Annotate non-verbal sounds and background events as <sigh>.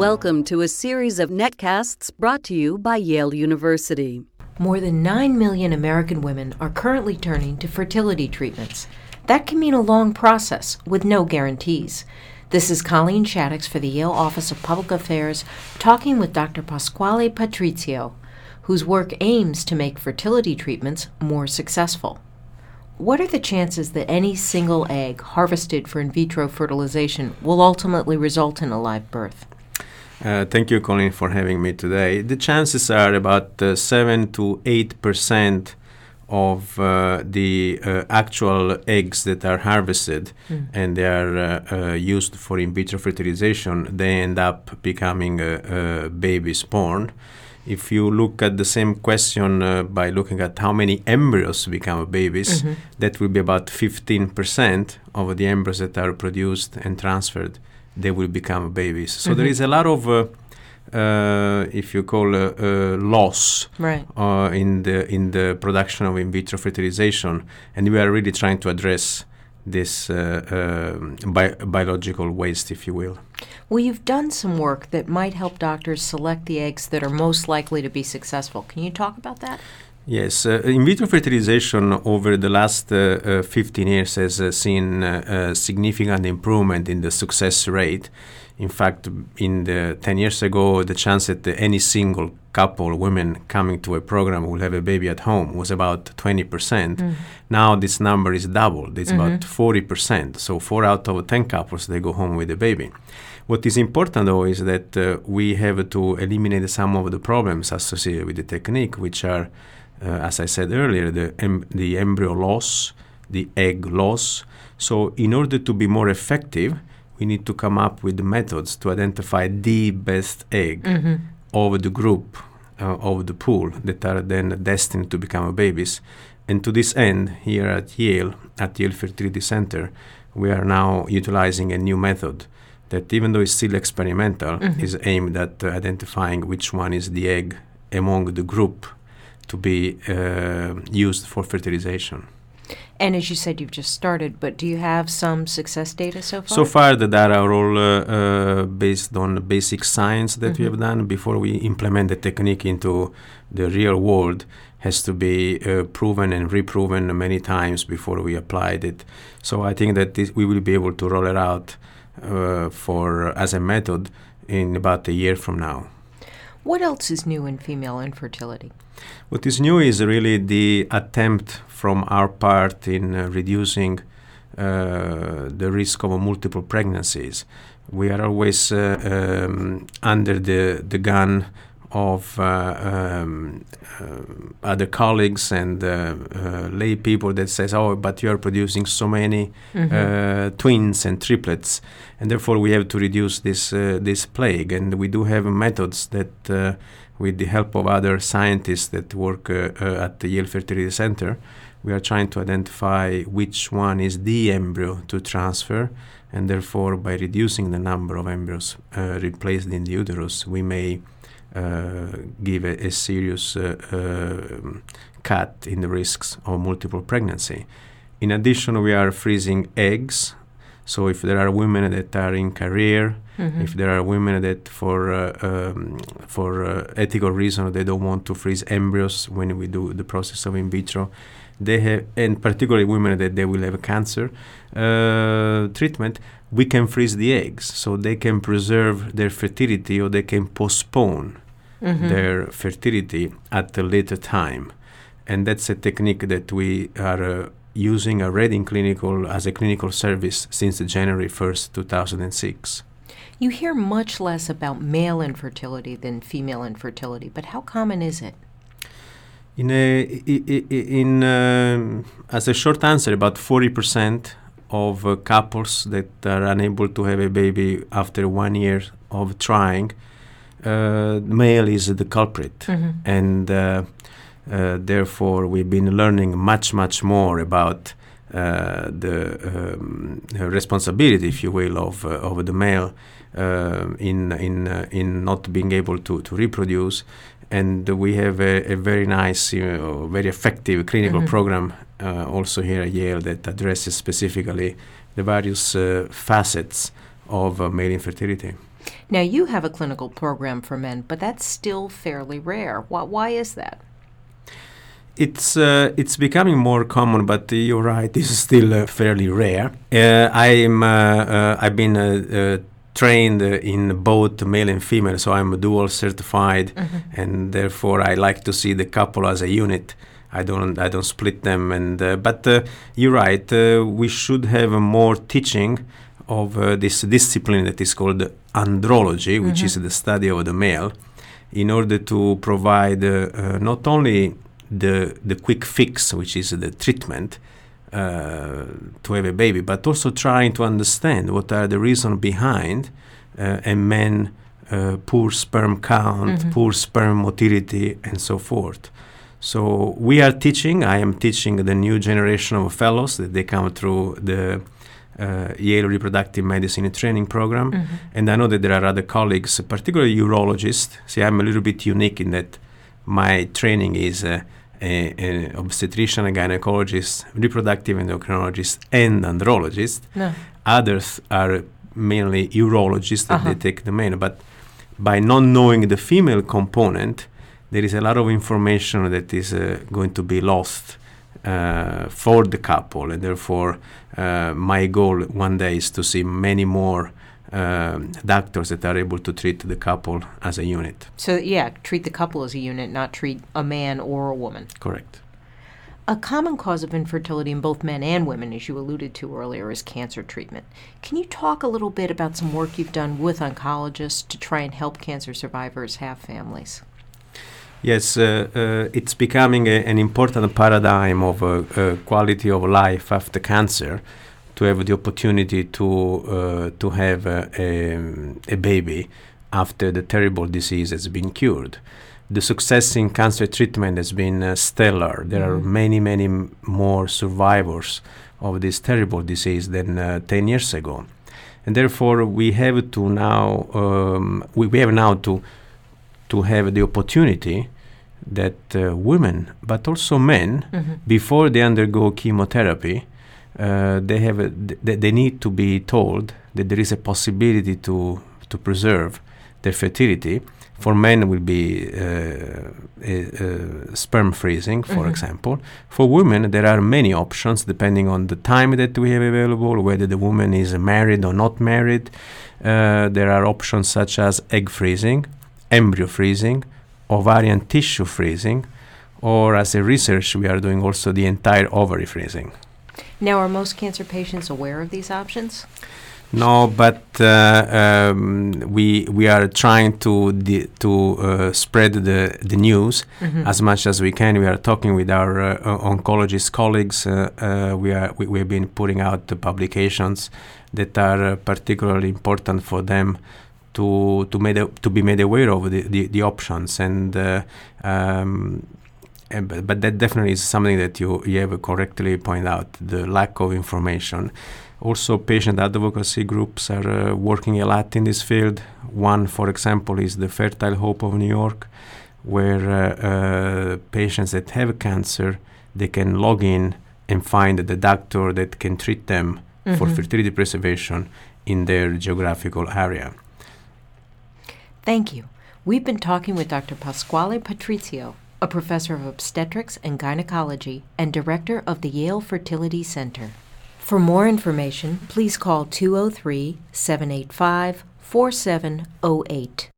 Welcome to a series of netcasts brought to you by Yale University. More than 9 million American women are currently turning to fertility treatments. That can mean a long process with no guarantees. This is Colleen Shaddox for the Yale Office of Public Affairs talking with Dr. Pasquale Patrizio, whose work aims to make fertility treatments more successful. What are the chances that any single egg harvested for in vitro fertilization will ultimately result in a live birth? Uh, thank you, Colin, for having me today. The chances are about uh, 7 to 8 percent of uh, the uh, actual eggs that are harvested mm. and they are uh, uh, used for in vitro fertilization, they end up becoming a, a babies born. If you look at the same question uh, by looking at how many embryos become babies, mm-hmm. that will be about 15% of the embryos that are produced and transferred, they will become babies. So mm-hmm. there is a lot of uh, uh, if you call uh, uh, loss right. uh, in the in the production of in vitro fertilization, and we are really trying to address this uh, um, bi- biological waste, if you will. Well, you've done some work that might help doctors select the eggs that are most likely to be successful. Can you talk about that? Yes, uh, in vitro fertilization over the last uh, uh, 15 years has uh, seen significant improvement in the success rate. In fact, in the 10 years ago, the chance that any single couple, women coming to a program will have a baby at home was about 20%. Mm. Now this number is doubled. It's mm-hmm. about 40%. So four out of 10 couples, they go home with a baby. What is important though is that uh, we have to eliminate some of the problems associated with the technique, which are, uh, as I said earlier, the, em- the embryo loss, the egg loss. So in order to be more effective, we need to come up with methods to identify the best egg mm-hmm. of the group uh, of the pool that are then destined to become babies. And to this end, here at Yale, at Yale Fertility Center, we are now utilizing a new method that, even though it's still experimental, mm-hmm. is aimed at uh, identifying which one is the egg among the group to be uh, used for fertilization. And as you said, you've just started, but do you have some success data so far? So far, the data are all uh, uh, based on basic science that mm-hmm. we have done. Before we implement the technique into the real world, has to be uh, proven and reproven many times before we applied it. So I think that this, we will be able to roll it out uh, for as a method in about a year from now. What else is new in female infertility? What is new is really the attempt from our part in uh, reducing uh, the risk of multiple pregnancies. We are always uh, um, under the, the gun of uh, um, uh, other colleagues and uh, lay people that says, "Oh, but you are producing so many mm-hmm. twins and triplets, and therefore we have to reduce this this plague." And we do have methods that, with the help of other scientists that work at the Yale Fertility Center, we are trying to identify which one is the embryo to transfer and therefore by reducing the number of embryos uh, replaced in the uterus we may uh, give a, a serious uh, um, cut in the risks of multiple pregnancy. In addition, we are freezing eggs. So if there are women that are in career, mm-hmm. if there are women that for uh, um, for uh, ethical reasons they don't want to freeze embryos when we do the process of in vitro, they have, and particularly women that they will have cancer uh, treatment, we can freeze the eggs so they can preserve their fertility or they can postpone mm-hmm. their fertility at a later time. And that's a technique that we are uh, using already in clinical as a clinical service since January 1st, 2006. You hear much less about male infertility than female infertility, but how common is it? In a, in uh, as a short answer, about 40% of uh, couples that are unable to have a baby after one year of trying, uh, male is the culprit, mm-hmm. and uh, uh, therefore we've been learning much, much more about uh, the um, responsibility, if you will, of of the male in in in not being able to to reproduce and we have a, a very nice, you know, very effective clinical mm-hmm. program uh, also here at Yale that addresses specifically the various uh, facets of uh, male infertility. Now, you have a clinical program for men, but that's still fairly rare. Why, why is that? It's uh, it's becoming more common, but you're right. <laughs> This is still uh, fairly rare. Uh, I'm uh, uh, I've been uh, trained in both male and female, so I'm dual certified, mm-hmm. and therefore I like to see the couple as a unit. I don't I don't split them, and uh, but uh, you're right. Uh, we should have more teaching of this discipline that is called andrology, which mm-hmm. is the study of the male, in order to provide not only the the quick fix, which is the treatment uh, to have a baby, but also trying to understand what are the reasons behind uh, a man uh, poor sperm count, mm-hmm. poor sperm motility, and so forth. So we are teaching. I am teaching the new generation of fellows that they come through the uh, Yale Reproductive Medicine Training Program, mm-hmm. and I know that there are other colleagues, particularly urologists. See, I'm a little bit unique in that my training is uh, an obstetrician, a gynecologist, reproductive endocrinologist, and andrologist. No. Others are mainly urologists that uh-huh. they take the main. But by not knowing the female component, there is a lot of information that is uh, going to be lost uh, for the couple, and therefore, uh, my goal one day is to see many more um, doctors that are able to treat the couple as a unit. So, yeah, treat the couple as a unit, not treat a man or a woman. Correct. A common cause of infertility in both men and women, as you alluded to earlier, is cancer treatment. Can you talk a little bit about some work you've done with oncologists to try and help cancer survivors have families? Yes, uh, uh, it's becoming a, an important paradigm of uh, uh quality of life after cancer to have the opportunity to uh, to have a, a, a, baby after the terrible disease has been cured. The success in cancer treatment has been uh, stellar. There mm-hmm. are many, many m- more survivors of this terrible disease than uh, 10 years ago. And therefore, we have to now, um, we, we have now to, to have the opportunity that uh, women, but also men, mm-hmm. before they undergo chemotherapy, uh, they have a, th- they need to be told that there is a possibility to to preserve their fertility. For men, will be uh, a, sperm freezing, for mm-hmm. example. For women, there are many options depending on the time that we have available, whether the woman is married or not married. Uh, there are options such as egg freezing, embryo freezing, ovarian tissue freezing, or as a research, we are doing also the entire ovary freezing. Now, are most cancer patients aware of these options? No, but uh, um, we we are trying to to uh, spread the the news mm-hmm. as much as we can. We are talking with our uh, oncologist colleagues. Uh, uh, we are we, we have been putting out the publications that are uh, particularly important for them to to made a, to be made aware of the, the, the options and. Um, but, but that definitely is something that you, you have correctly pointed out the lack of information. Also, patient advocacy groups are uh, working a lot in this field. One, for example, is the Fertile Hope of New York, where uh, uh, patients that have cancer they can log in and find the doctor that can treat them mm-hmm. for fertility preservation in their geographical area. Thank you. We've been talking with Dr. Pasquale Patrizio a professor of obstetrics and gynecology and director of the Yale Fertility Center. For more information, please call 203 785 4708.